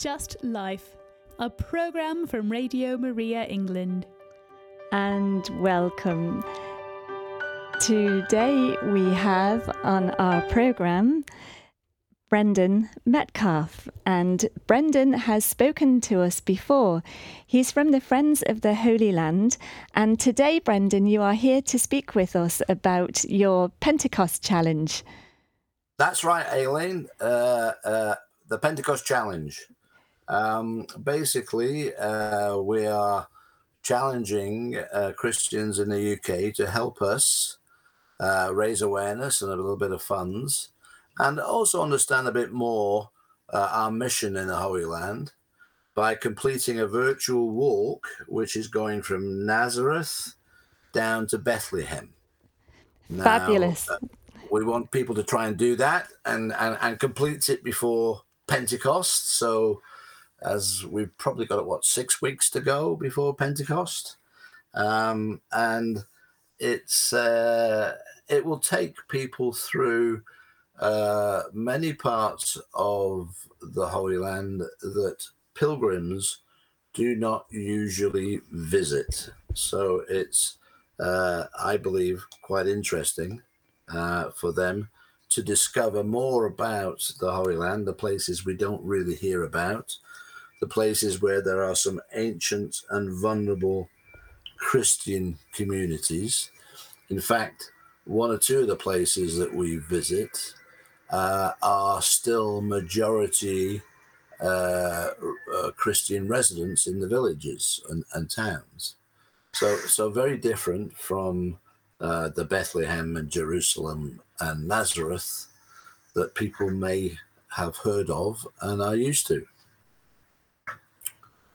Just Life, a programme from Radio Maria England. And welcome. Today we have on our programme Brendan Metcalf. And Brendan has spoken to us before. He's from the Friends of the Holy Land. And today, Brendan, you are here to speak with us about your Pentecost Challenge. That's right, Aileen. Uh, uh, the Pentecost Challenge. Um, basically, uh, we are challenging uh, Christians in the UK to help us uh, raise awareness and a little bit of funds, and also understand a bit more uh, our mission in the Holy Land by completing a virtual walk, which is going from Nazareth down to Bethlehem. Now, Fabulous we want people to try and do that and, and, and complete it before Pentecost. So, as we've probably got what six weeks to go before Pentecost, um, and it's uh, it will take people through uh, many parts of the Holy Land that pilgrims do not usually visit. So it's, uh, I believe, quite interesting uh, for them to discover more about the Holy Land, the places we don't really hear about, the places where there are some ancient and vulnerable Christian communities. In fact, one or two of the places that we visit uh, are still majority uh, uh, Christian residents in the villages and, and, towns. So, so very different from uh, the Bethlehem and Jerusalem and Nazareth that people may have heard of and are used to.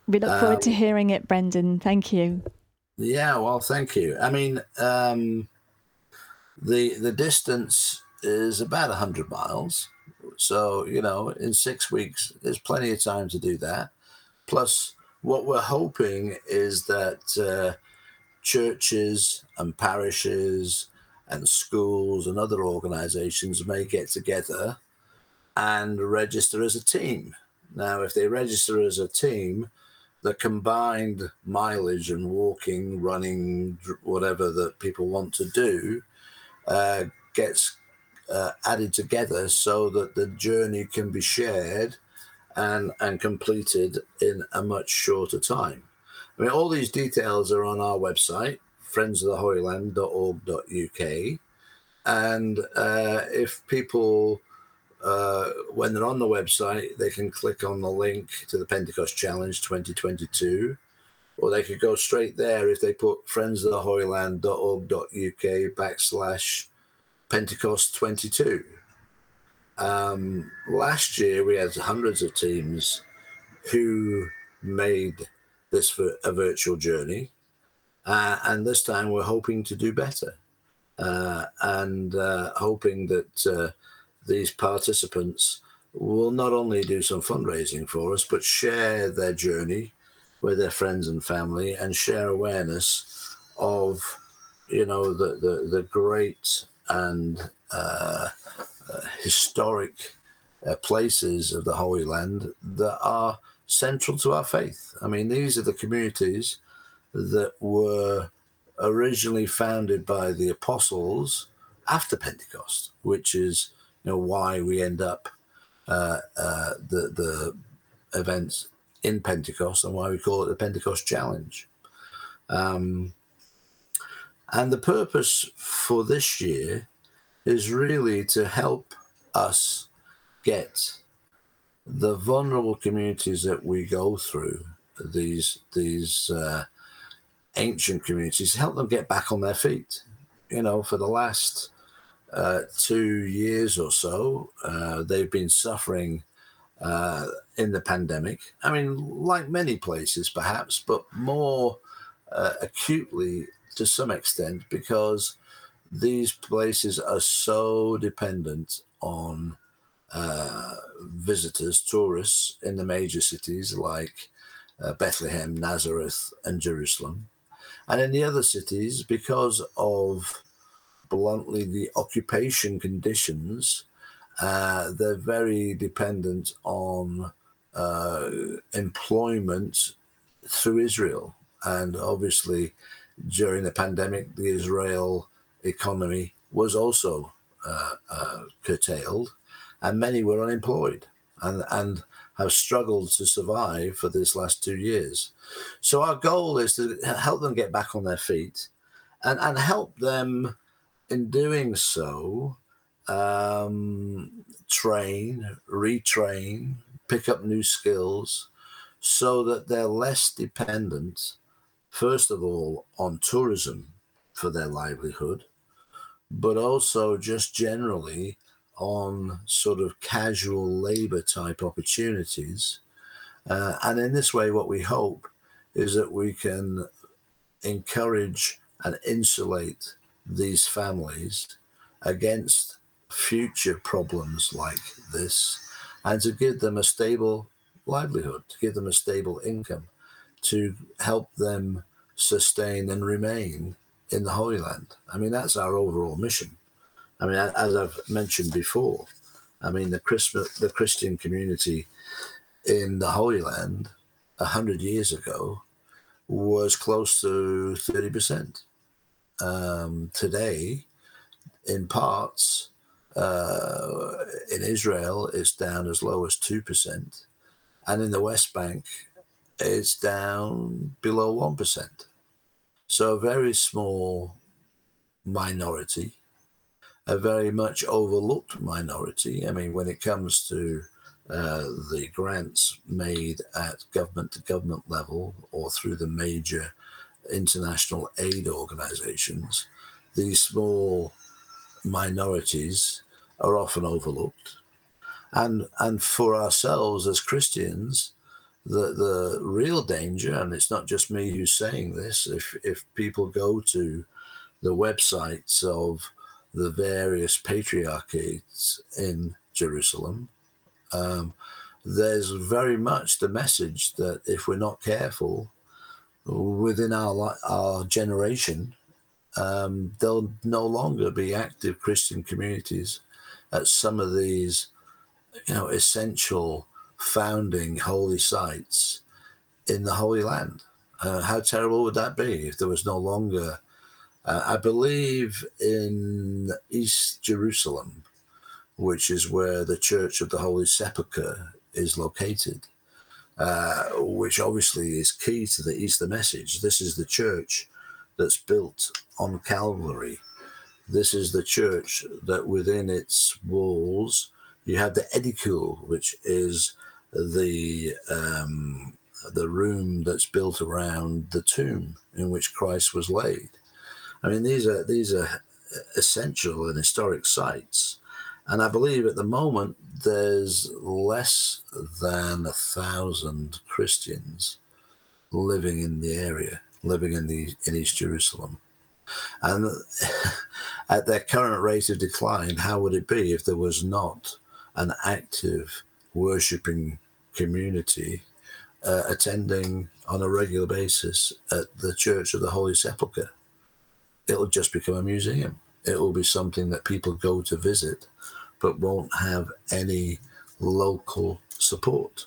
We look forward um, to hearing it, Brendan. Thank you. Yeah, well, thank you. I mean, um, the the distance is about hundred miles, so you know, in six weeks, there's plenty of time to do that. Plus, what we're hoping is that uh, churches and parishes and schools and other organizations may get together and register as a team. Now, if they register as a team, the combined mileage and walking, running, whatever that people want to do uh, gets uh, added together so that the journey can be shared and, and completed in a much shorter time. I mean, all these details are on our website, friendsoftheholyland.org.uk. And uh, if people, uh, when they're on the website, they can click on the link to the Pentecost Challenge 2022, or they could go straight there if they put friendsoftheholyland.org.uk backslash Pentecost 22. Um, last year, we had hundreds of teams who made this for a virtual journey. Uh, and this time we're hoping to do better uh, and uh, hoping that uh, these participants will not only do some fundraising for us, but share their journey with their friends and family and share awareness of, you know, the, the, the great and uh, uh, historic places of the Holy Land that are central to our faith. I mean, these are the communities that were originally founded by the apostles after Pentecost, which is you know why we end up uh, uh, the the events in Pentecost and why we call it the Pentecost Challenge. Um, and the purpose for this year is really to help us get the vulnerable communities that we go through, these these uh, ancient communities, help them get back on their feet. You know, for the last uh, two years or so, uh, they've been suffering uh, in the pandemic. I mean, like many places, perhaps, but more uh, acutely to some extent because these places are so dependent on uh, visitors, tourists in the major cities like uh, Bethlehem, Nazareth, and Jerusalem. And in the other cities, because of bluntly the occupation conditions, uh, they're very dependent on uh, employment through Israel. And obviously, during the pandemic, the Israel economy was also uh, uh, curtailed, and many were unemployed and, and have struggled to survive for this last two years. So, our goal is to help them get back on their feet and, and help them in doing so um, train, retrain, pick up new skills so that they're less dependent, first of all, on tourism for their livelihood, but also just generally on sort of casual labor type opportunities. Uh, and in this way, what we hope is that we can encourage and insulate these families against future problems like this and to give them a stable livelihood, to give them a stable income, to help them sustain and remain in the Holy Land. I mean, that's our overall mission. I mean, as I've mentioned before, I mean, the Christmas, the Christian community in the Holy Land a hundred years ago was close to thirty percent. Um, today, in parts, uh, in Israel, it's down as low as 2%. And in the West Bank, it's down below 1%. So a very small minority, a very much overlooked minority. I mean, when it comes to uh, the grants made at government to government level or through the major international aid organizations, these small minorities are often overlooked. And, and for ourselves as Christians, the, the real danger, and it's not just me who's saying this, if, if people go to the websites of the various patriarchates in Jerusalem, um, there's very much the message that if we're not careful within our our generation, um, there'll no longer be active Christian communities at some of these, you know, essential founding holy sites in the Holy Land. Uh, how terrible would that be if there was no longer? Uh, I believe in East Jerusalem, which is where the Church of the Holy Sepulchre is located, uh, which obviously is key to the Easter message. This is the church that's built on Calvary this is the church that within its walls you have the edicule, which is the um, the room that's built around the tomb in which Christ was laid. I mean, these are these are essential and historic sites, and I believe at the moment there's less than a thousand Christians living in the area, living in the in East Jerusalem. And at their current rate of decline, how would it be if there was not an active worshipping community uh, attending on a regular basis at the Church of the Holy Sepulchre? It'll just become a museum. It will be something that people go to visit, but won't have any local support.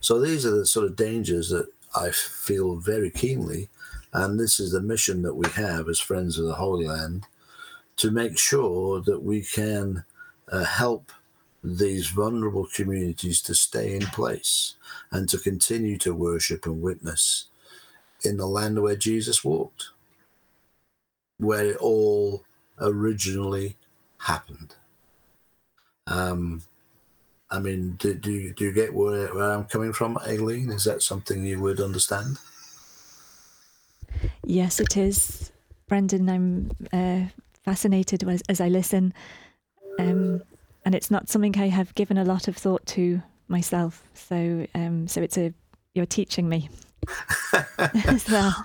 So these are the sort of dangers that I feel very keenly and this is the mission that we have as Friends of the Holy Land to make sure that we can uh, help these vulnerable communities to stay in place and to continue to worship and witness in the land where Jesus walked, where it all originally happened. Um, I mean, do, do, do you get where, where I'm coming from, Aileen? Is that something you would understand? Yes, it is. Brendan, I'm uh, fascinated as, as, I listen. Um, and it's not something I have given a lot of thought to myself. So, um, so it's a you're teaching me as well.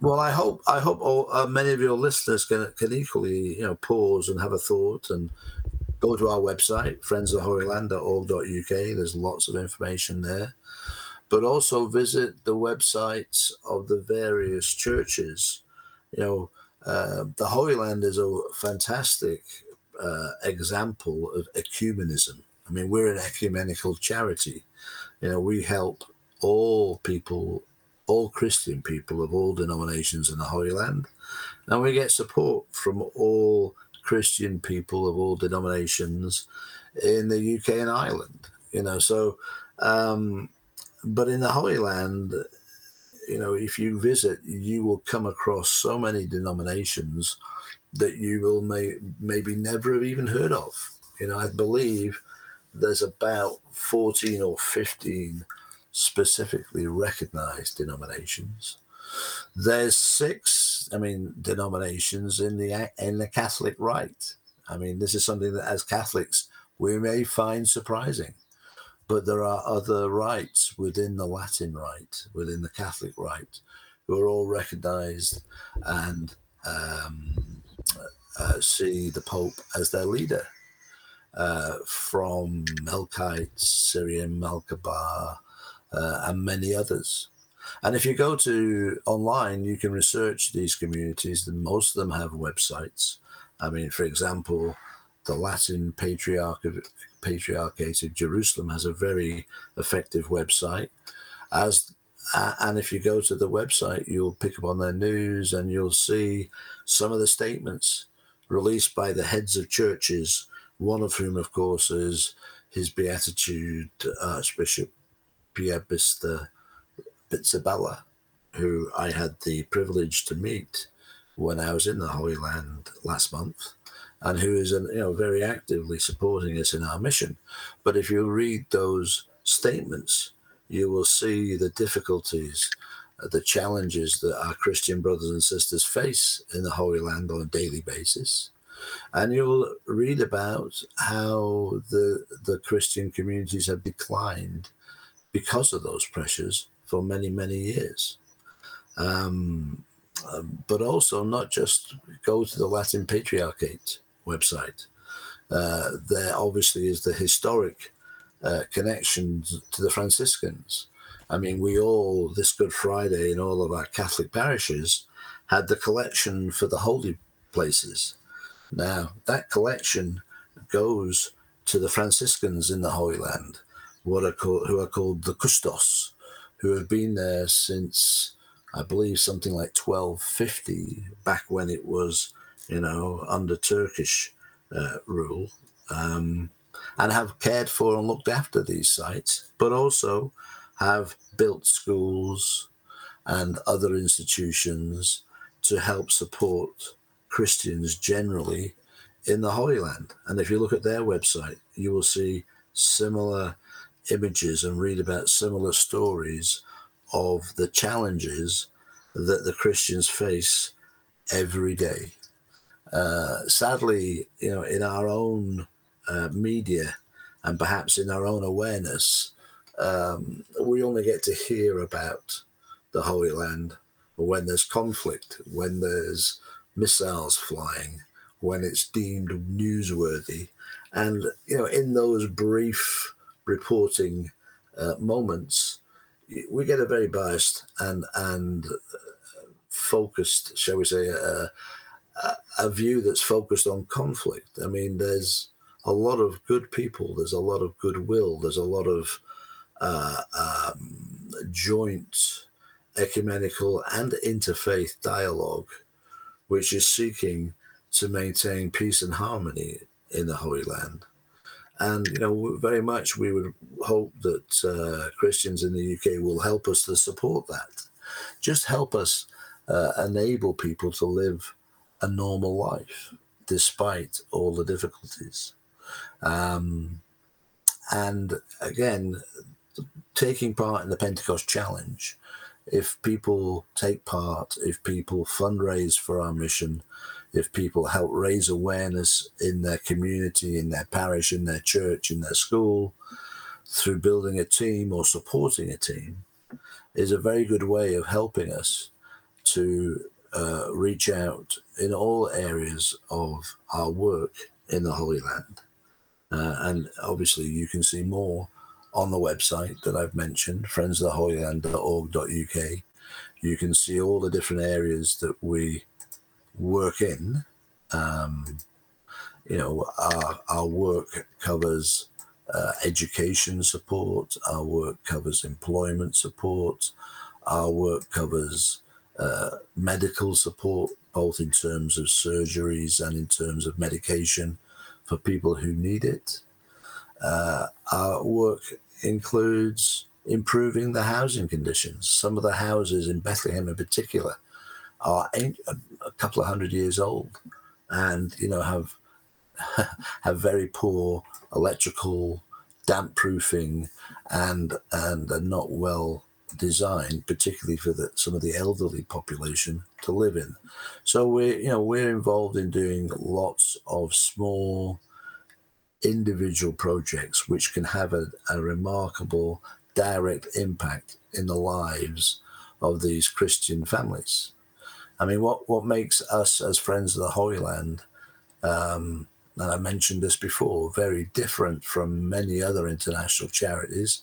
Well, I hope I hope all, uh, many of your listeners can can equally you know pause and have a thought and go to our website friendsofholyland.org.uk. There's lots of information there but also visit the websites of the various churches. You know, uh, the Holy Land is a fantastic uh, example of ecumenism. I mean, we're an ecumenical charity. You know, we help all people, all Christian people of all denominations in the Holy Land, and we get support from all Christian people of all denominations in the UK and Ireland. You know, so um, but in the Holy Land, you know, if you visit, you will come across so many denominations that you will may, maybe never have even heard of. You know, I believe there's about 14 or 15 specifically recognized denominations. There's six, I mean, denominations in the in the Catholic rite. I mean, this is something that as Catholics we may find surprising. But there are other rites within the Latin rite, within the Catholic rite, who are all recognized and um, uh, see the Pope as their leader. Uh, from Melkite, Syrian, Melkibah, uh, and many others. And if you go to online, you can research these communities, and most of them have websites. I mean, for example, the Latin Patriarch of Patriarchate of Jerusalem has a very effective website. As uh, and if you go to the website, you'll pick up on their news and you'll see some of the statements released by the heads of churches. One of whom, of course, is His Beatitude Archbishop Pierbattista Pizzaballa, who I had the privilege to meet when I was in the Holy Land last month and who is you know very actively supporting us in our mission. But if you read those statements, you will see the difficulties, the challenges that our Christian brothers and sisters face in the Holy Land on a daily basis. And you'll read about how the the Christian communities have declined because of those pressures for many, many years. Um, um, but also not just go to the Latin Patriarchate website. Uh, there obviously is the historic uh, connections to the Franciscans. I mean, we all, this Good Friday, in all of our Catholic parishes, had the collection for the holy places. Now, that collection goes to the Franciscans in the Holy Land, what are called, who are called the Custos, who have been there since, I believe, something like 1250, back when it was you know, under Turkish uh, rule, um, and have cared for and looked after these sites, but also have built schools and other institutions to help support Christians generally in the Holy Land. And if you look at their website, you will see similar images and read about similar stories of the challenges that the Christians face every day. Uh, sadly, you know, in our own uh, media and perhaps in our own awareness, um, we only get to hear about the Holy Land when there's conflict, when there's missiles flying, when it's deemed newsworthy. And, you know, in those brief reporting uh, moments, we get a very biased and, and uh, focused, shall we say, uh, a, view that's focused on conflict. I mean, there's a lot of good people, there's a lot of goodwill, there's a lot of uh, um, joint ecumenical and interfaith dialogue, which is seeking to maintain peace and harmony in the Holy Land. And, you know, very much we would hope that uh, Christians in the UK will help us to support that. Just help us uh, enable people to live a normal life despite all the difficulties. Um, and again, taking part in the Pentecost Challenge, if people take part, if people fundraise for our mission, if people help raise awareness in their community, in their parish, in their church, in their school, through building a team or supporting a team, is a very good way of helping us to uh, reach out in all areas of our work in the Holy Land. Uh, and obviously, you can see more on the website that I've mentioned, friendsoftheholyland.org.uk. You can see all the different areas that we work in. Um, you know, our, our work covers uh, education support, our work covers employment support, our work covers uh, medical support, both in terms of surgeries and in terms of medication for people who need it. Uh, our work includes improving the housing conditions. Some of the houses in Bethlehem, in particular, are a couple of hundred years old, and you know have have very poor electrical damp proofing and and are not well designed, particularly for the, some of the elderly population to live in. So we're you know we're involved in doing lots of small individual projects which can have a, a remarkable direct impact in the lives of these Christian families. I mean, what, what makes us as Friends of the Holy Land, um, and I mentioned this before, very different from many other international charities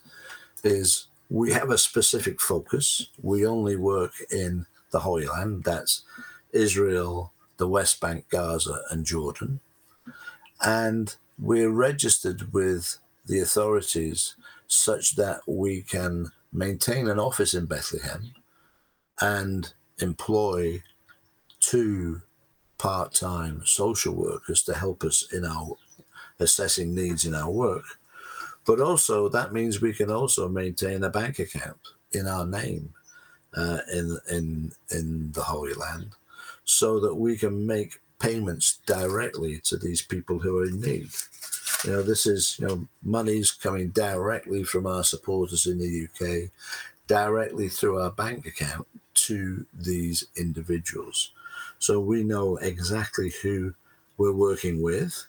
is we have a specific focus. We only work in the Holy Land, that's Israel, the West Bank, Gaza, and Jordan. And we're registered with the authorities such that we can maintain an office in Bethlehem and employ two part time social workers to help us in our assessing needs in our work. But also, that means we can also maintain a bank account in our name uh, in, in, in the Holy Land so that we can make payments directly to these people who are in need. You know, this is, you know, money's coming directly from our supporters in the UK, directly through our bank account to these individuals. So we know exactly who we're working with,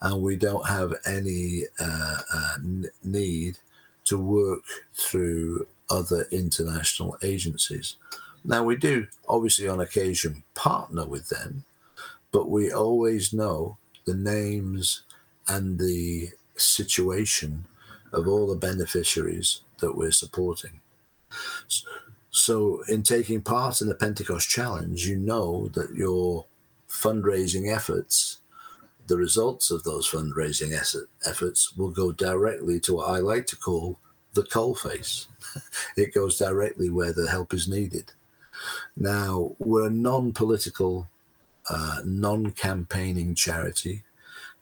and we don't have any uh, uh, need to work through other international agencies. Now, we do obviously on occasion partner with them, but we always know the names and the situation of all the beneficiaries that we're supporting. So, in taking part in the Pentecost Challenge, you know that your fundraising efforts, the results of those fundraising efforts, will go directly to what I like to call the coalface. it goes directly where the help is needed. Now, we're a non political, uh, non campaigning charity.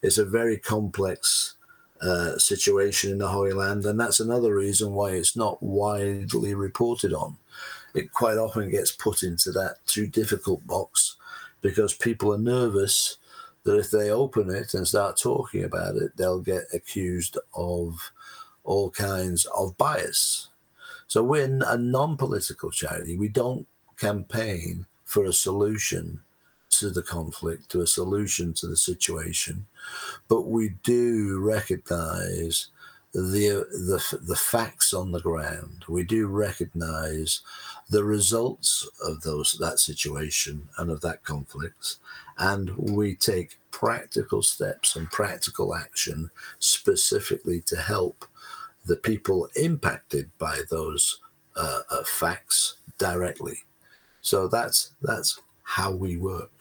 It's a very complex uh, situation in the Holy Land, and that's another reason why it's not widely reported on. It quite often gets put into that too difficult box because people are nervous that if they open it and start talking about it, they'll get accused of all kinds of bias. So we're a non political charity. We don't campaign for a solution to the conflict, to a solution to the situation, but we do recognize the the the facts on the ground. We do recognize the results of those that situation and of that conflict, and we take practical steps and practical action specifically to help the people impacted by those uh, uh, facts directly. So that's that's how we work.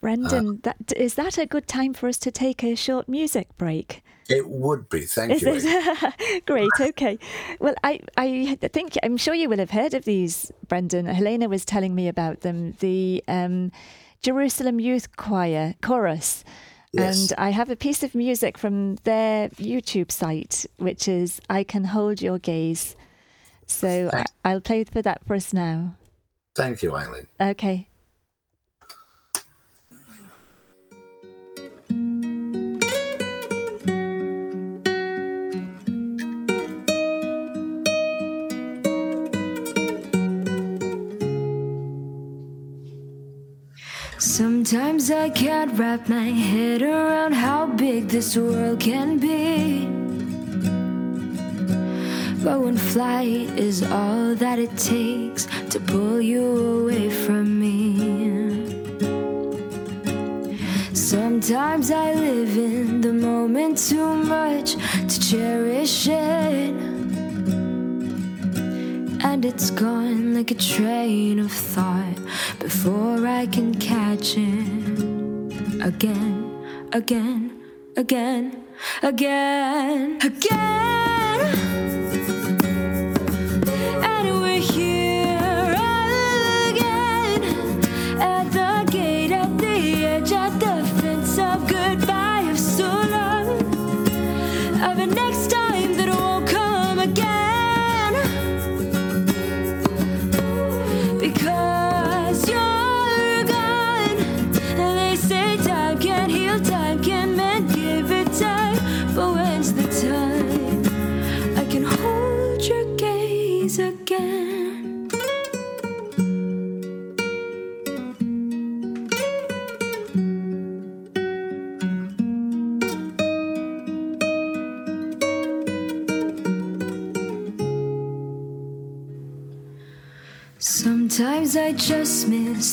Brendan, uh, that, is that a good time for us to take a short music break? It would be. Thank is you. It? Great. Okay. Well, I, I think I'm sure you will have heard of these, Brendan. Helena was telling me about them. The um, Jerusalem Youth Choir chorus. Yes. And I have a piece of music from their YouTube site, which is I Can Hold Your Gaze. So I, will play for that for us now. Thank you, Eileen. Okay. Sometimes I can't wrap my head around how big this world can be. But when flight is all that it takes to pull you away from me. Sometimes I live in the moment too much to cherish it. And it's gone like a train of thought before I can catch it again, again, again. again, again. And we're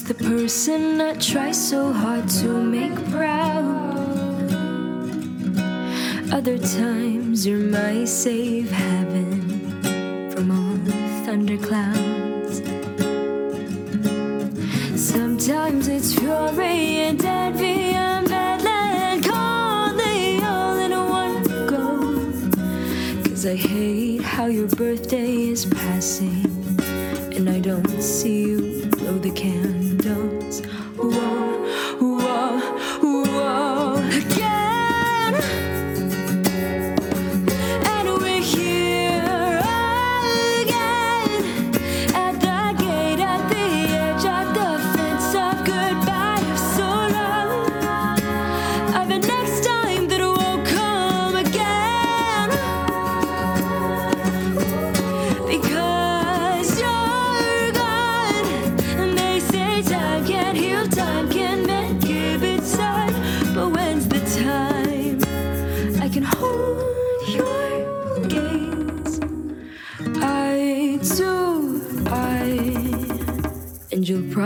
the person I try so hard to make proud. Other times you're my safe haven from all the thunderclouds. Sometimes it's fury and envy and melancholy all in one go. Cause I hate how your birthday is passing and I don't see you blow the candles.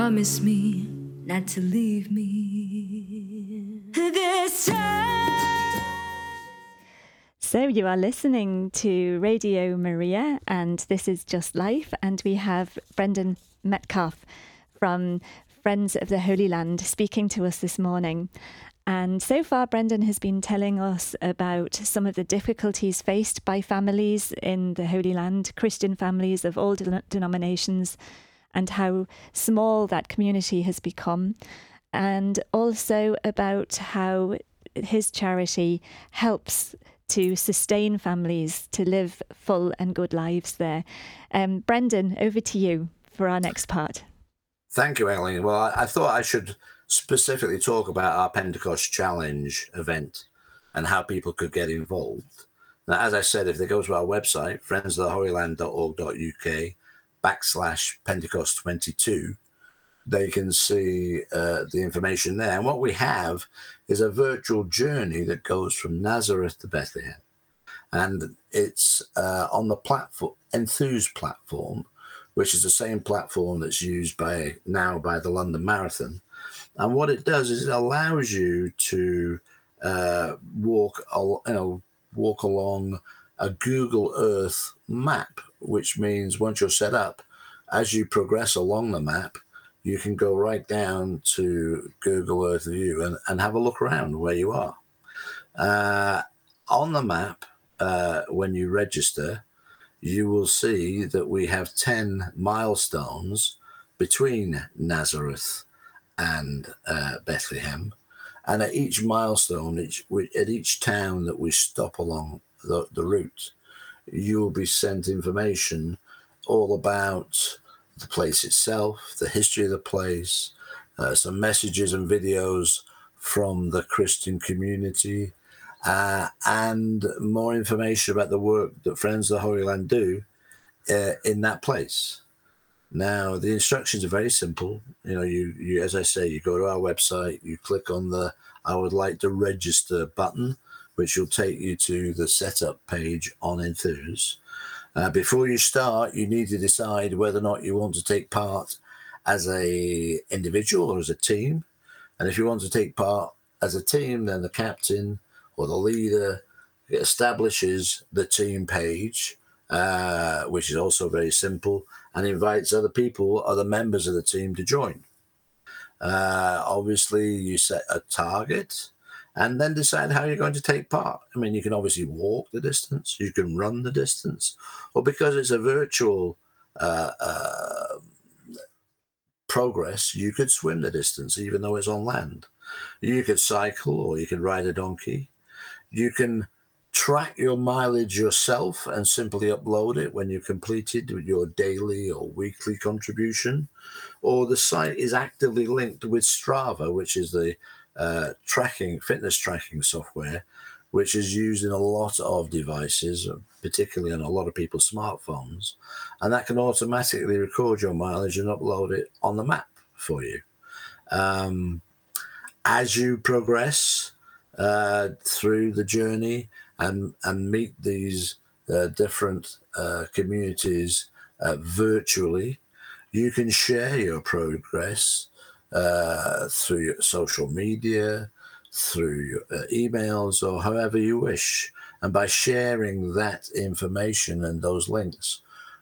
Promise me not to leave me this time. So, you are listening to Radio Maria, and this is Just Life. And we have Brendan Metcalf from Friends of the Holy Land speaking to us this morning. And so far, Brendan has been telling us about some of the difficulties faced by families in the Holy Land, Christian families of all de- denominations, and how small that community has become. And also about how his charity helps to sustain families to live full and good lives there. Um, Brendan, over to you for our next part. Thank you, Eileen. Well, I, I thought I should specifically talk about our Pentecost Challenge event and how people could get involved. Now, as I said, if they go to our website, friendsoftheholyland.org.uk backslash Pentecost 22, they can see uh, the information there. And what we have is a virtual journey that goes from Nazareth to Bethlehem. And it's uh, on the platform, Enthuse platform, which is the same platform that's used by now by the London Marathon. And what it does is it allows you to uh, walk, you know, walk along a Google Earth map, which means once you're set up, as you progress along the map, you can go right down to Google Earth View and, and have a look around where you are. Uh, on the map, uh, when you register, you will see that we have 10 milestones between Nazareth and uh, Bethlehem. And at each milestone, each, we- at each town that we stop along the, the route, you will be sent information all about the place itself, the history of the place, uh, some messages and videos from the Christian community, uh, and more information about the work that Friends of the Holy Land do uh, in that place. Now, the instructions are very simple. You know, you, you, as I say, you go to our website, you click on the I would like to register button, which will take you to the setup page on Enthuse. Uh, before you start, you need to decide whether or not you want to take part as a individual or as a team. And if you want to take part as a team, then the captain or the leader establishes the team page, uh, which is also very simple, and invites other people, other members of the team to join. Uh, obviously, you set a target, and then decide how you're going to take part. I mean, you can obviously walk the distance, you can run the distance, or because it's a virtual uh, uh, progress, you could swim the distance, even though it's on land. You could cycle, or you could ride a donkey. You can track your mileage yourself and simply upload it when you've completed your daily or weekly contribution. Or the site is actively linked with Strava, which is the uh, tracking, fitness tracking software, which is used in a lot of devices, particularly on a lot of people's smartphones. And that can automatically record your mileage and upload it on the map for you. Um, as you progress uh, through the journey and, and meet these uh, different uh, communities uh, virtually, you can share your progress uh, through social media, through uh, emails, or however you wish. And by sharing that information and those links,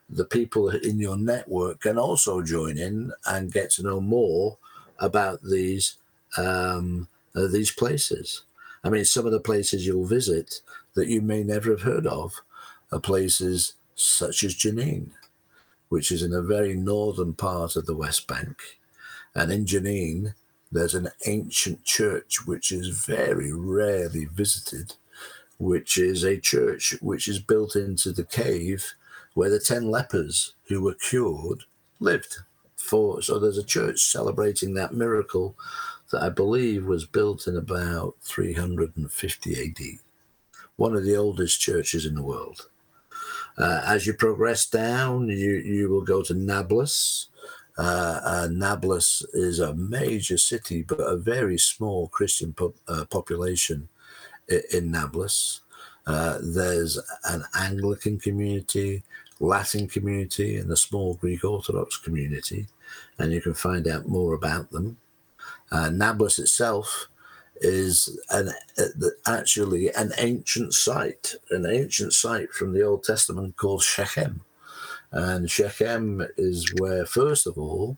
the people in your network can also join in and get to know more about these um, uh, these places. I mean, some of the places you'll visit that you may never have heard of are places such as Jenin, which is in a very northern part of the West Bank. And in Jenin, there's an ancient church which is very rarely visited, which is a church which is built into the cave where the 10 lepers who were cured lived. For, so there's a church celebrating that miracle that I believe was built in about 350 AD. One of the oldest churches in the world. Uh, as you progress down, you, you will go to Nablus. Uh, uh, Nablus is a major city, but a very small Christian po- uh, population in, in Nablus. Uh, there's an Anglican community, Latin community, and a small Greek Orthodox community, and you can find out more about them. Nablus itself is an actually an ancient site, an ancient site from the Old Testament called Shechem, and Shechem is where, first of all,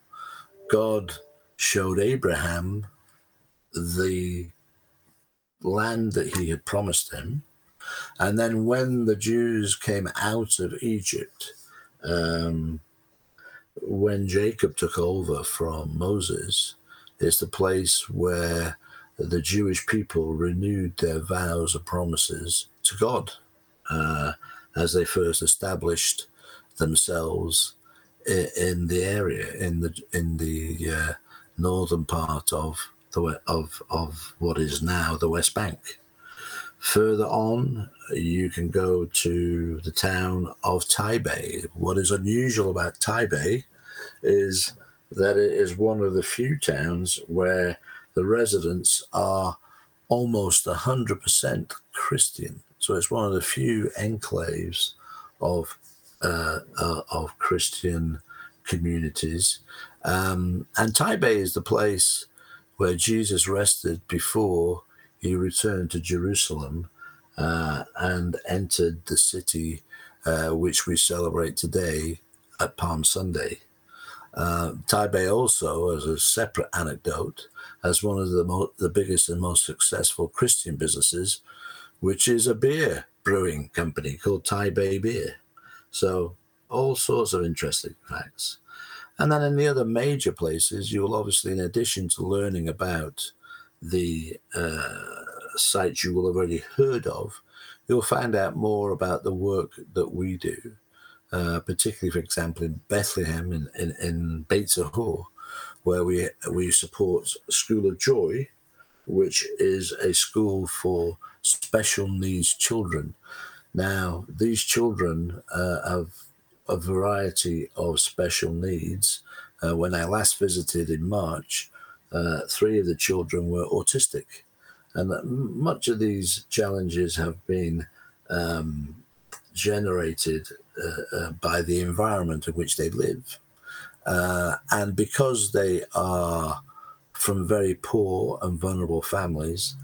God showed Abraham the land that He had promised him, and then when the Jews came out of Egypt. Um, when Jacob took over from Moses, is the place where the Jewish people renewed their vows and promises to God uh, as they first established themselves in, the area in the in the uh, northern part of the of of what is now the West Bank. Further on, you can go to the town of Taibe. What is unusual about Taibe is that it is one of the few towns where the residents are almost 100% Christian. So it's one of the few enclaves of of Christian communities. Um, and Taibe is the place where Jesus rested before he returned to Jerusalem uh, and entered the city uh, which we celebrate today at Palm Sunday. Uh, Taibe also, as a separate anecdote, has one of the mo- the biggest and most successful Christian businesses, which is a beer brewing company called Taibe Beer. So all sorts of interesting facts. And then in the other major places, you'll obviously, in addition to learning about the uh, sites you will have already heard of, you'll find out more about the work that we do uh, particularly, for example, in Bethlehem, in, in, in Beit Sahour, where we, we support School of Joy, which is a school for special needs children. Now, these children uh, have a variety of special needs. Uh, when I last visited in March, uh, three of the children were autistic. And much of these challenges have been um, generated uh, uh, by the environment in which they live. Uh, and because they are from very poor and vulnerable families,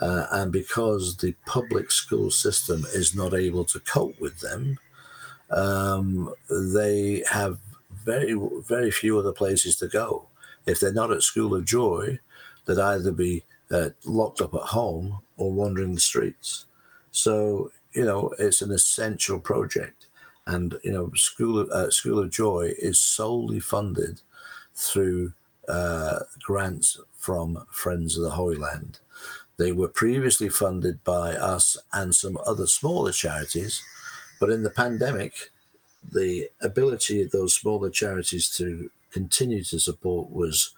uh, and because the public school system is not able to cope with them, um, they have very, very few other places to go. If they're not at School of Joy, they'd either be uh, locked up at home or wandering the streets. So you know, it's an essential project, and you know, School of, uh, School of Joy is solely funded through uh, grants from Friends of the Holy Land. They were previously funded by us and some other smaller charities, but in the pandemic, the ability of those smaller charities to continue to support was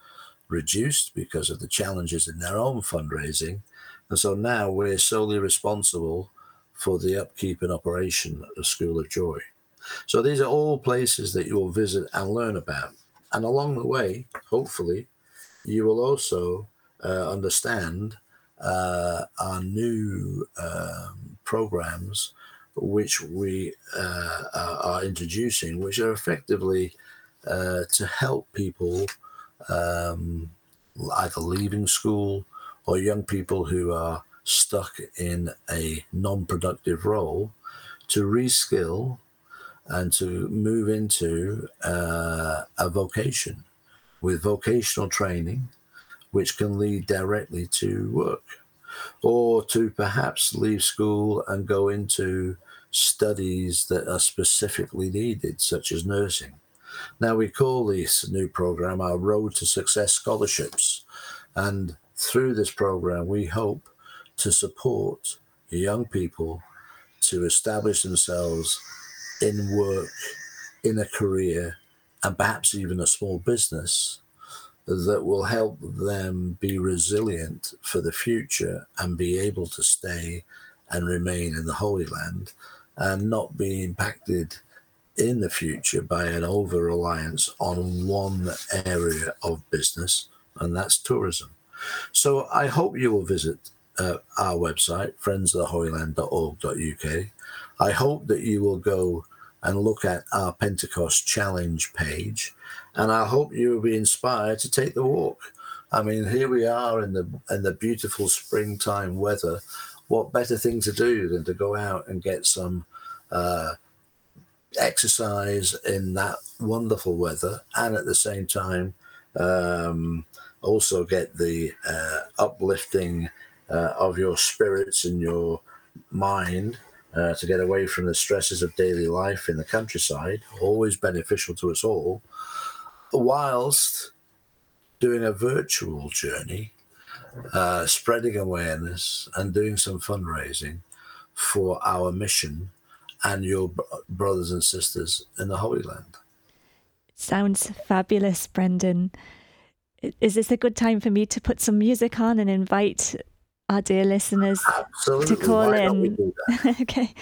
reduced because of the challenges in their own fundraising. And so now we're solely responsible for the upkeep and operation of School of Joy. So these are all places that you will visit and learn about. And along the way, hopefully, you will also uh, understand uh, our new um, programs which we uh, are introducing, which are effectively uh, to help people um, either leaving school or young people who are stuck in a non productive role to reskill and to move into uh, a vocation with vocational training, which can lead directly to work, or to perhaps leave school and go into studies that are specifically needed, such as nursing. Now, we call this new program our Road to Success Scholarships. And through this program, we hope to support young people to establish themselves in work, in a career, and perhaps even a small business that will help them be resilient for the future and be able to stay and remain in the Holy Land and not be impacted in the future by an over reliance on one area of business, and that's tourism. So I hope you will visit uh, our website, friendsoftheholyland.org.uk. I hope that you will go and look at our Pentecost Challenge page, and I hope you will be inspired to take the walk. I mean, here we are in the in the beautiful springtime weather. What better thing to do than to go out and get some uh, exercise in that wonderful weather, and at the same time, um, also get the uh, uplifting uh, of your spirits and your mind uh, to get away from the stresses of daily life in the countryside, always beneficial to us all, whilst doing a virtual journey, uh, spreading awareness and doing some fundraising for our mission and your brothers and sisters in the Holy Land. Sounds fabulous, Brendan. Is this a good time for me to put some music on and invite our dear listeners Absolutely. to call Why in? okay.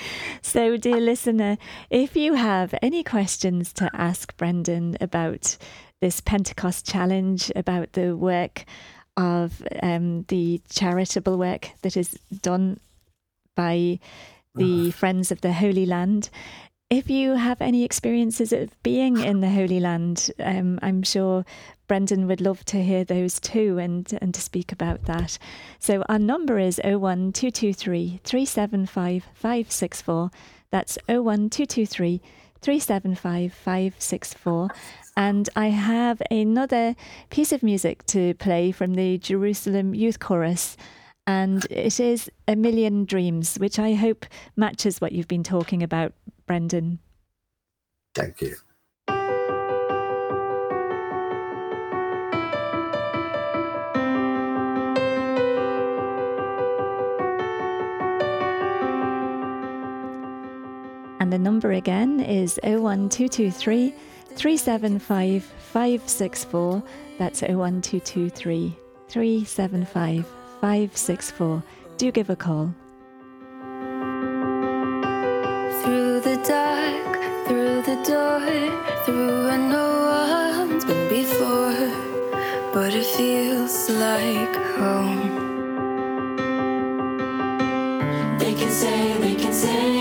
So, dear listener, if you have any questions to ask Brendan about this Pentecost challenge, about the work of um, the charitable work that is done by the Friends of the Holy Land. If you have any experiences of being in the Holy Land, um, I'm sure Brendan would love to hear those too and, and to speak about that. So our number is 01223 375 564. That's 01223 375 564. And I have another piece of music to play from the Jerusalem Youth Chorus and it is A Million Dreams, which I hope matches what you've been talking about, Brendan. Thank you. And the number again is 01223 375 564. That's 01223 375 564. Do give a call. Through the dark, through the door, through where no one's been before, but it feels like home. They can say, they can say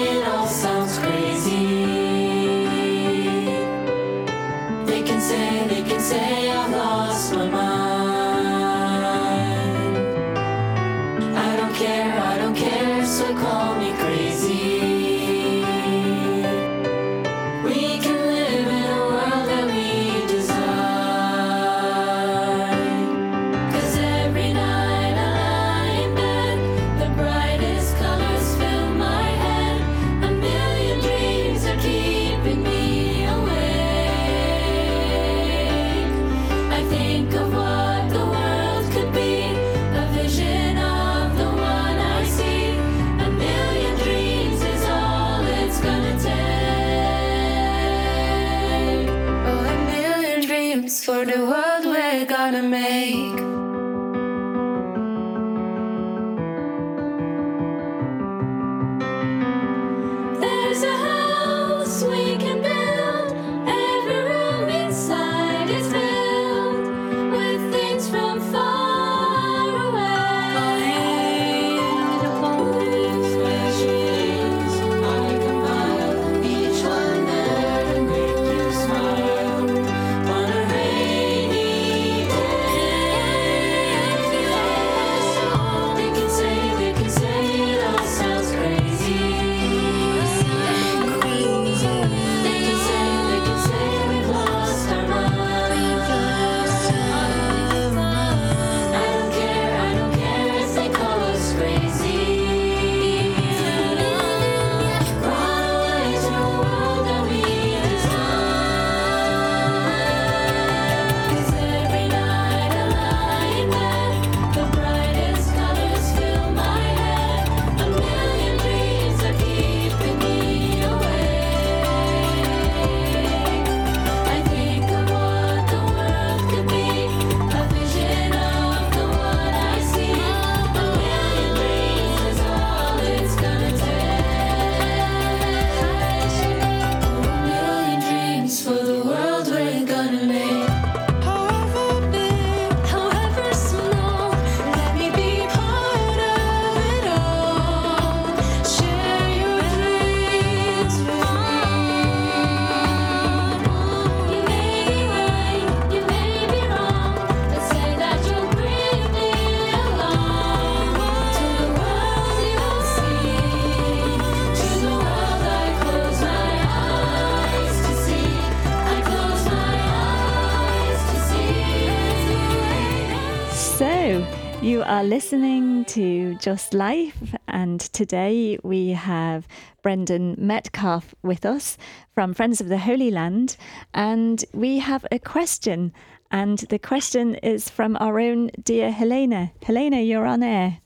are listening to Just Life, and today we have Brendan Metcalf with us from Friends of the Holy Land, and we have a question. And the question is from our own dear Helena. Helena, you're on air.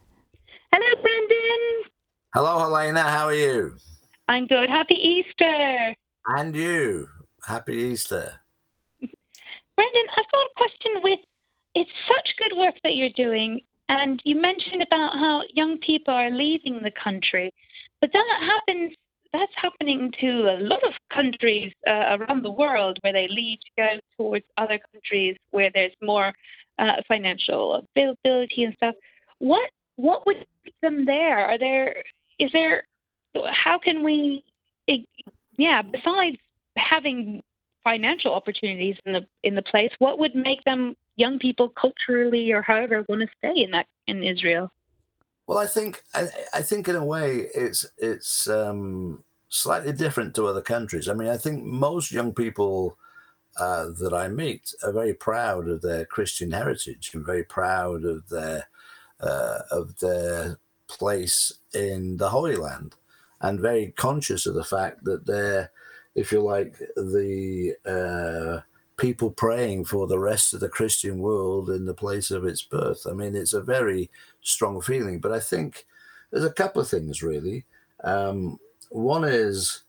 Hello, Brendan. Hello, Helena. How are you? I'm good. Happy Easter. And you. Happy Easter. Brendan, I've got a question with it's such good work that you're doing. And you mentioned about how young people are leaving the country, but that happens. That's happening to a lot of countries uh, around the world where they leave to go towards other countries where there's more uh, financial availability and stuff. What what would keep them there? Are there is there how can we yeah besides having financial opportunities in the in the place what would make them young people culturally or however want to stay in that in Israel? Well, I think I, I think in a way it's it's um, slightly different to other countries. I mean, I think most young people uh, that I meet are very proud of their Christian heritage and very proud of their uh, of their place in the Holy Land, and very conscious of the fact that they're, if you like, the uh, people praying for the rest of the Christian world in the place of its birth. I mean, it's a very strong feeling. But I think there's a couple of things really. Um, one is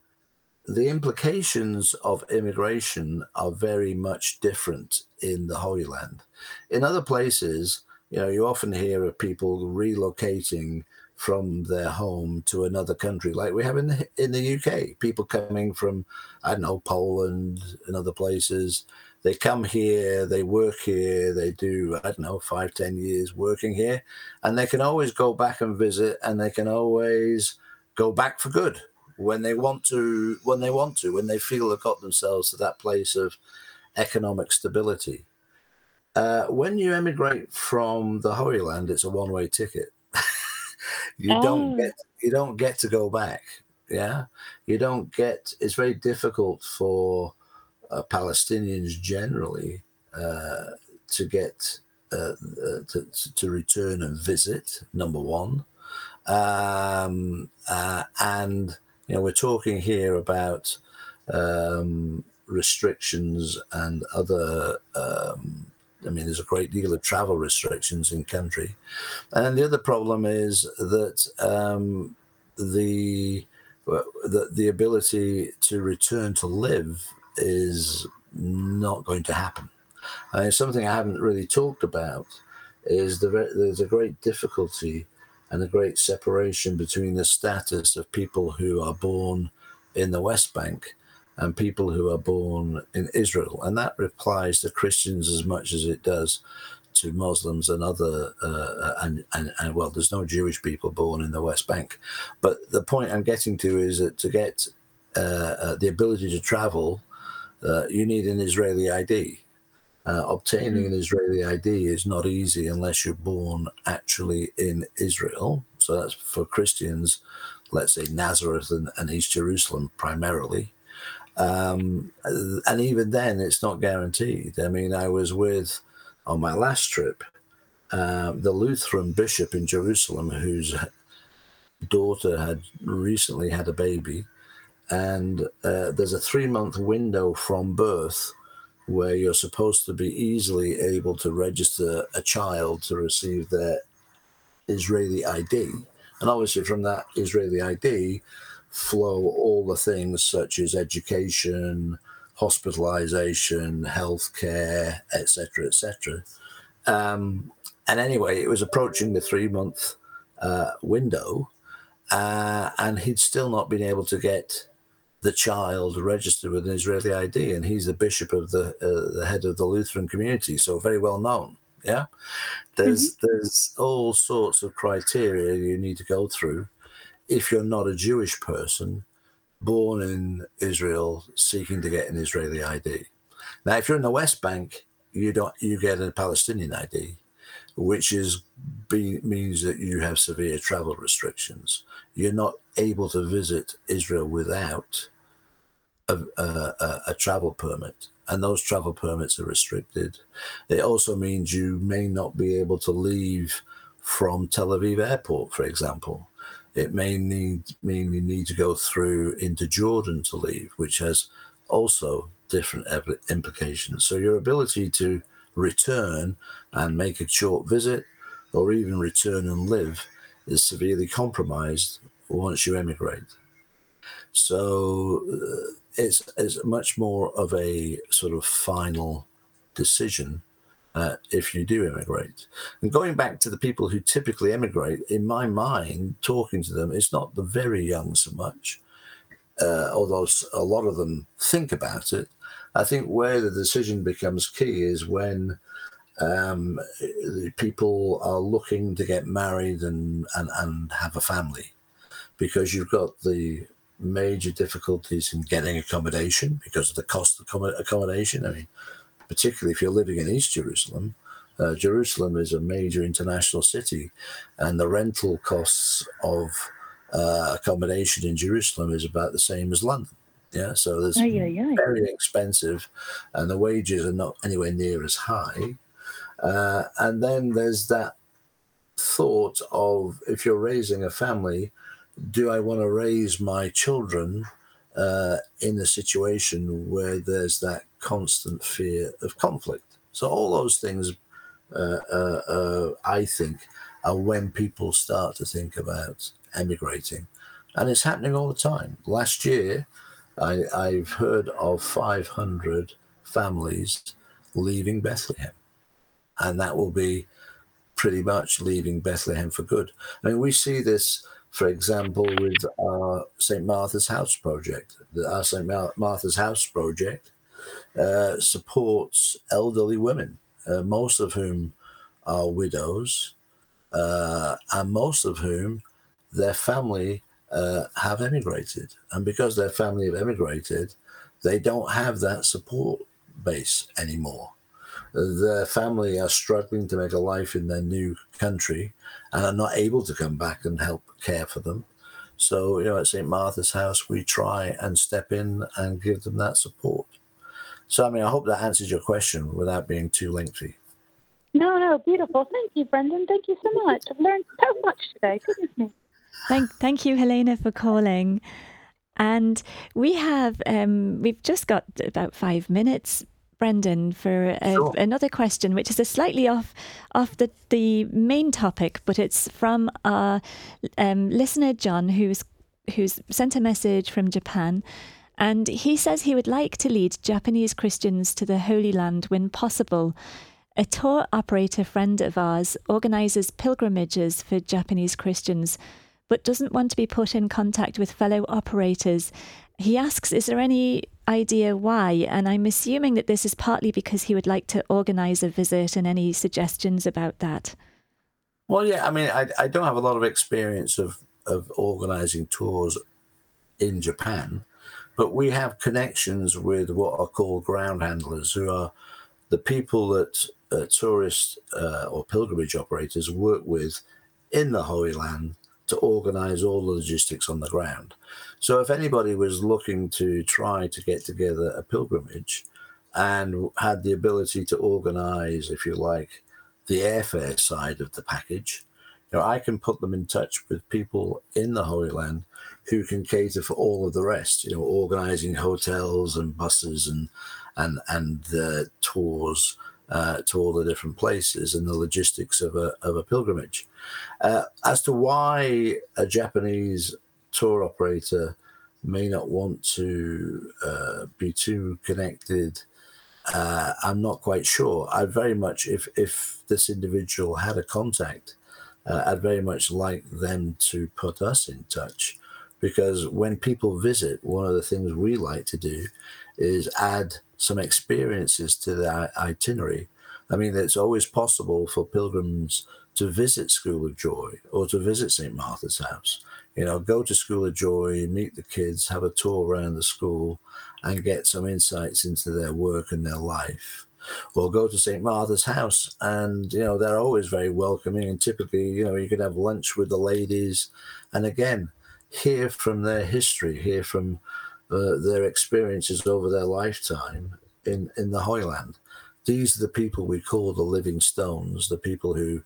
the implications of immigration are very much different in the Holy Land. In other places, you know, you often hear of people relocating from their home to another country, like we have in the, in the UK. People coming from, I don't know, Poland and other places. They come here, they work here, they do, I don't know, five, ten years working here, and they can always go back and visit, and they can always go back for good when they want to, when they want to, when they feel they've got themselves to that place of economic stability. Uh, when you emigrate from the Holy Land, it's a one-way ticket you oh. don't get you don't get to go back. Yeah, you don't get. It's very difficult for uh, Palestinians generally uh, to get uh, uh to, to return and visit. Number one, um, uh, and you know we're talking here about um, restrictions and other um, I mean, there's a great deal of travel restrictions in country, and the other problem is that um, the the the ability to return to live is not going to happen. Uh, something I haven't really talked about is the, there's a great difficulty and a great separation between the status of people who are born in the West Bank and people who are born in Israel. And that applies to Christians as much as it does to Muslims and other, uh, and, and, and well, there's no Jewish people born in the West Bank. But the point I'm getting to is that to get uh, uh, the ability to travel, uh, you need an Israeli ID. Uh, obtaining an Israeli ID is not easy unless you're born actually in Israel. So that's for Christians, let's say Nazareth and, and East Jerusalem primarily. Um, and even then, it's not guaranteed. I mean, I was with, on my last trip, uh, the Lutheran bishop in Jerusalem, whose daughter had recently had a baby. And uh, there's a three month window from birth where you're supposed to be easily able to register a child to receive their Israeli ID. And obviously, from that Israeli ID, flow all the things such as education, hospitalization, healthcare, etc., etc. Um, and anyway, it was approaching the three month uh, window, uh, and he'd still not been able to get the child registered with an Israeli ID, and he's the bishop of the uh, the head of the Lutheran community, so very well known. Yeah, there's mm-hmm. there's all sorts of criteria you need to go through if you're not a Jewish person born in Israel seeking to get an Israeli ID. Now, if you're in the West Bank, you don't you get a Palestinian ID, which is be, means that you have severe travel restrictions. You're not able to visit Israel without a, a, a travel permit, and those travel permits are restricted. It also means you may not be able to leave from Tel Aviv Airport, for example. It may need mean you need to go through into Jordan to leave, which has also different implications. So your ability to return and make a short visit, or even return and live, is severely compromised once you emigrate. So uh, it's, it's much more of a sort of final decision uh, if you do immigrate. And going back to the people who typically emigrate, in my mind, talking to them, it's not the very young so much, uh, although a lot of them think about it. I think where the decision becomes key is when um, people are looking to get married and, and, and have a family because you've got the major difficulties in getting accommodation because of the cost of accommodation. I mean, particularly if you're living in East Jerusalem, uh, Jerusalem is a major international city, and the rental costs of uh, accommodation in Jerusalem is about the same as London. Yeah, so it's very expensive, and the wages are not anywhere near as high. Uh, and then there's that thought of if you're raising a family, do I want to raise my children uh, in a situation where there's that constant fear of conflict? So all those things, uh, uh, uh, I think, are when people start to think about emigrating, and it's happening all the time. Last year, I, I've heard of 500 families leaving Bethlehem, and that will be pretty much leaving Bethlehem for good. I mean, we see this, for example, with our St. Martha's House project. Our St. Martha's House project uh, supports elderly women, uh, most of whom are widows, uh, and most of whom their family uh, have emigrated. And because their family have emigrated, they don't have that support base anymore their family are struggling to make a life in their new country and are not able to come back and help care for them. So, you know, at St. Martha's House, we try and step in and give them that support. So, I mean, I hope that answers your question without being too lengthy. No, no, beautiful. Thank you, Brendan. Thank you so much. I've learned so much today. Goodness me. Thank, thank you, Helena, for calling. And we have, um, we've just got about five minutes, Brendan, for uh, Sure. another question, which is a slightly off off the, the main topic, but it's from our um, listener John, who's who's sent a message from Japan. And he says he would like to lead Japanese Christians to the Holy Land when possible. A tour operator friend of ours organizes pilgrimages for Japanese Christians, but doesn't want to be put in contact with fellow operators. He asks, Is there any idea why? And I'm assuming that this is partly because he would like to organize a visit and any suggestions about that. Well, yeah, I mean, I, I don't have a lot of experience of, of organizing tours in Japan, but we have connections with what are called ground handlers, who are the people that uh, tourist uh, or pilgrimage operators work with in the Holy Land to organize all the logistics on the ground. So if anybody was looking to try to get together a pilgrimage and had the ability to organize, if you like, the airfare side of the package, you know, I can put them in touch with people in the Holy Land who can cater for all of the rest. You know, organizing hotels and buses and and and uh, tours uh, to all the different places and the logistics of a of a pilgrimage. Uh, as to why a Japanese tour operator may not want to uh, be too connected uh, I'm not quite sure. I very much, if if this individual had a contact, uh, I'd very much like them to put us in touch, because when people visit, one of the things we like to do is add some experiences to the itinerary. I mean, it's always possible for pilgrims to visit School of Joy or to visit St. Martha's House. You know, go to School of Joy, meet the kids, have a tour around the school, and get some insights into their work and their life. Or go to St. Martha's House, and you know they're always very welcoming. And typically, you know, you can have lunch with the ladies, and again, hear from their history, hear from uh, their experiences over their lifetime in in the Holy Land. These are the people we call the living stones, the people who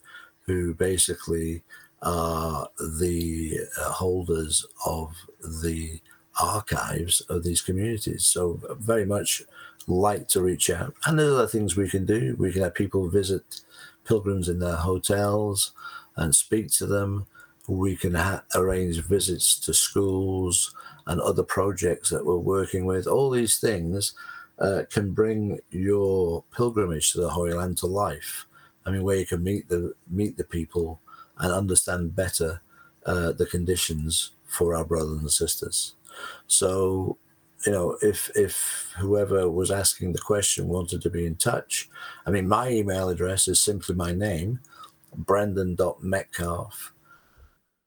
who basically are the holders of the archives of these communities. So very much like to reach out. And there are other things we can do. We can have people visit pilgrims in their hotels and speak to them. We can ha- arrange visits to schools and other projects that we're working with. All these things uh, can bring your pilgrimage to the Holy Land to life. I mean, where you can meet the meet the people and understand better uh, the conditions for our brothers and sisters. So, you know, if if whoever was asking the question wanted to be in touch, I mean, my email address is simply my name, brendan.metcalf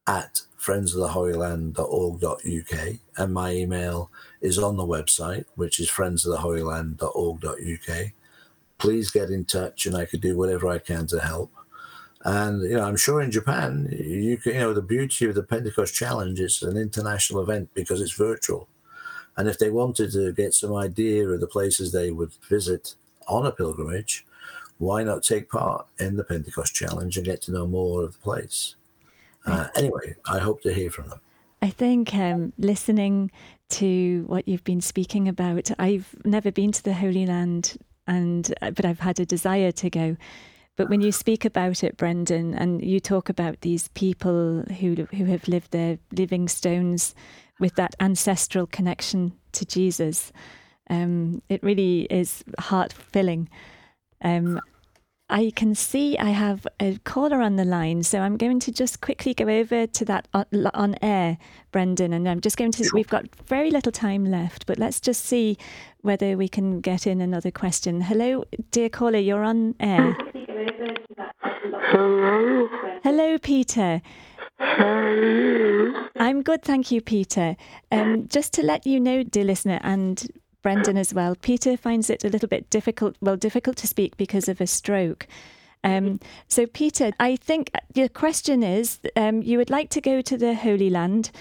at friendsoftheholyland.org.uk. And my email is on the website, which is friendsoftheholyland.org.uk. Please get in touch and I could do whatever I can to help. And you know, I'm sure in Japan, you can, you know, the beauty of the Pentecost Challenge is an international event because it's virtual. And if they wanted to get some idea of the places they would visit on a pilgrimage, why not take part in the Pentecost Challenge and get to know more of the place? Uh, anyway, I hope to hear from them. I think um, listening to what you've been speaking about, I've never been to the Holy Land, and uh, but I've had a desire to go. But when you speak about it, Brendan, and you talk about these people who who have lived their living stones with that ancestral connection to Jesus, um, it really is heart filling. Um, I can see I have a caller on the line, so I'm going to just quickly go over to that on, on air, Brendan, and I'm just going to. We've got very little time left, but let's just see whether we can get in another question. Hello, dear caller, you're on air. Hello. Hello, Peter. Hello. I'm good, thank you, Peter. Um, just to let you know, dear listener, and Brendan as well, Peter finds it a little bit difficult, well, difficult to speak because of a stroke. Um, so, Peter, I think your question is um, you would like to go to the Holy Land.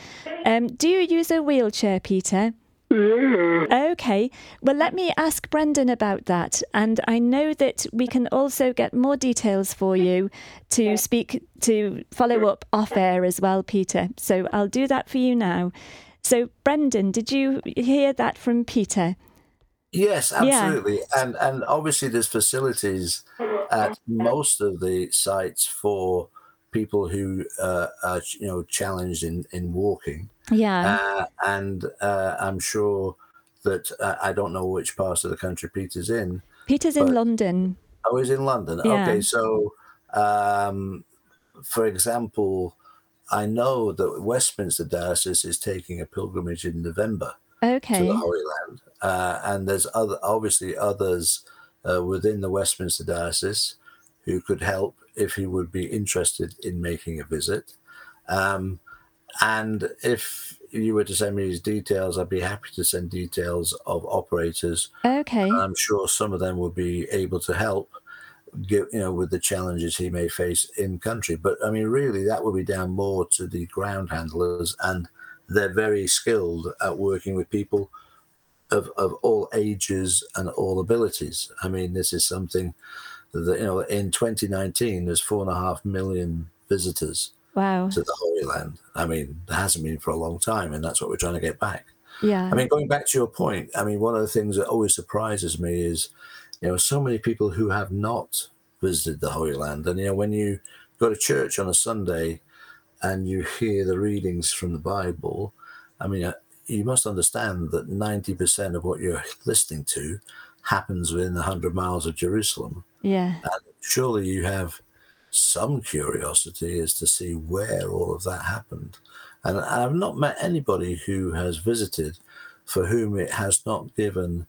Um, do you use a wheelchair, Peter? Yeah. Okay. Well, let me ask Brendan about that. And I know that we can also get more details for you to speak, to follow up off air as well, Peter. So I'll do that for you now. So, Brendan, did you hear that from Peter? Yes, Yeah. absolutely. And and obviously there's facilities at most of the sites for people who uh, are you know challenged in in walking. Yeah. Uh, and uh, I'm sure that uh, I don't know which part of the country Peter's in. Peter's in London. Oh, he's in London. Yeah. Okay, so um, for example, I know that Westminster Diocese is taking a pilgrimage in November to the Holy Land, uh, and there's other obviously others uh, within the Westminster Diocese who could help if he would be interested in making a visit. Um, and if you were to send me his details, I'd be happy to send details of operators Okay. I'm sure some of them will be able to help you know with the challenges he may face in country but i mean really that will be down more to the ground handlers and they're very skilled at working with people of, of all ages and all abilities i mean this is something that you know in 2019 there's four and a half million visitors Wow. to the holy land i mean there hasn't been for a long time and that's what we're trying to get back Yeah. I mean, going back to your point, I mean, one of the things that always surprises me is, you know, so many people who have not visited the Holy Land. And, you know, when you go to church on a Sunday and you hear the readings from the Bible, I mean, uh, you must understand that 90% of what you're listening to happens within the 100 miles of Jerusalem. yeah. And Surely you have some curiosity as to see where all of that happened. And I've not met anybody who has visited for whom it has not given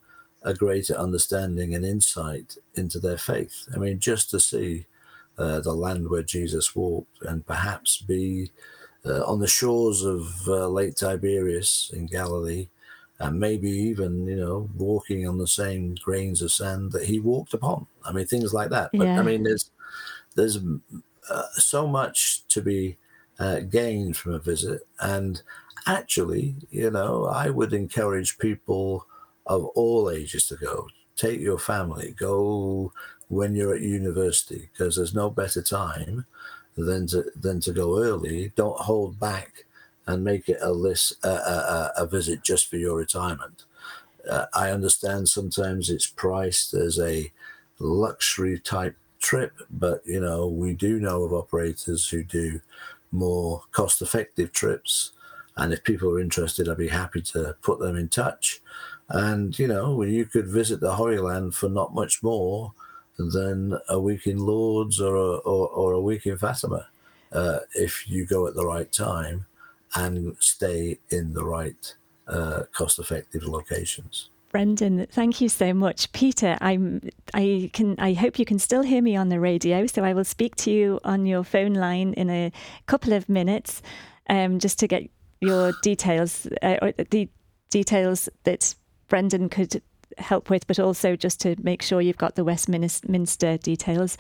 a greater understanding and insight into their faith. I mean, just to see uh, the land where Jesus walked and perhaps be uh, on the shores of uh, Lake Tiberias in Galilee, and maybe even, you know, walking on the same grains of sand that he walked upon. I mean, things like that. But Yeah. I mean, there's there's uh, so much to be uh, gained from a visit, and actually, you know, I would encourage people of all ages to go. Take your family, go when you're at university, because there's no better time than to than to go early. Don't hold back and make it a list a, a, a visit just for your retirement. Uh, I understand sometimes it's priced as a luxury type trip, but you know we do know of operators who do more cost effective trips. And if people are interested, I'd be happy to put them in touch. And you know, you could visit the Holy Land for not much more than a week in Lourdes or a, or, or a week in Fatima uh, if you go at the right time and stay in the right uh, cost effective locations. Brendan, thank you so much. Peter, I'm I can I hope you can still hear me on the radio, so I will speak to you on your phone line in a couple of minutes, um, just to get your details, uh, or the details that Brendan could help with, but also just to make sure you've got the Westminster details.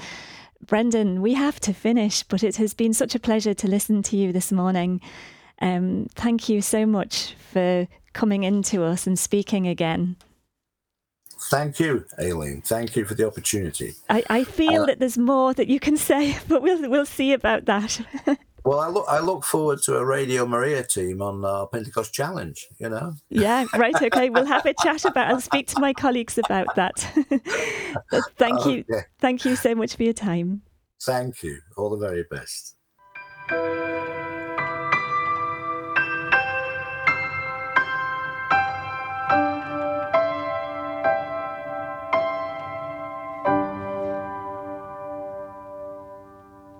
Brendan, we have to finish, but it has been such a pleasure to listen to you this morning. Um, thank you so much for coming in to us and speaking again. Thank you, Aileen. Thank you for the opportunity. I, I feel uh, that there's more that you can say, but we'll we'll see about that. Well, I look I look forward to a Radio Maria team on our Pentecost Challenge. You know. Yeah. Right. Okay. we'll have a chat about. I'll speak to my colleagues about that. thank okay. you. Thank you so much for your time. Thank you. All the very best.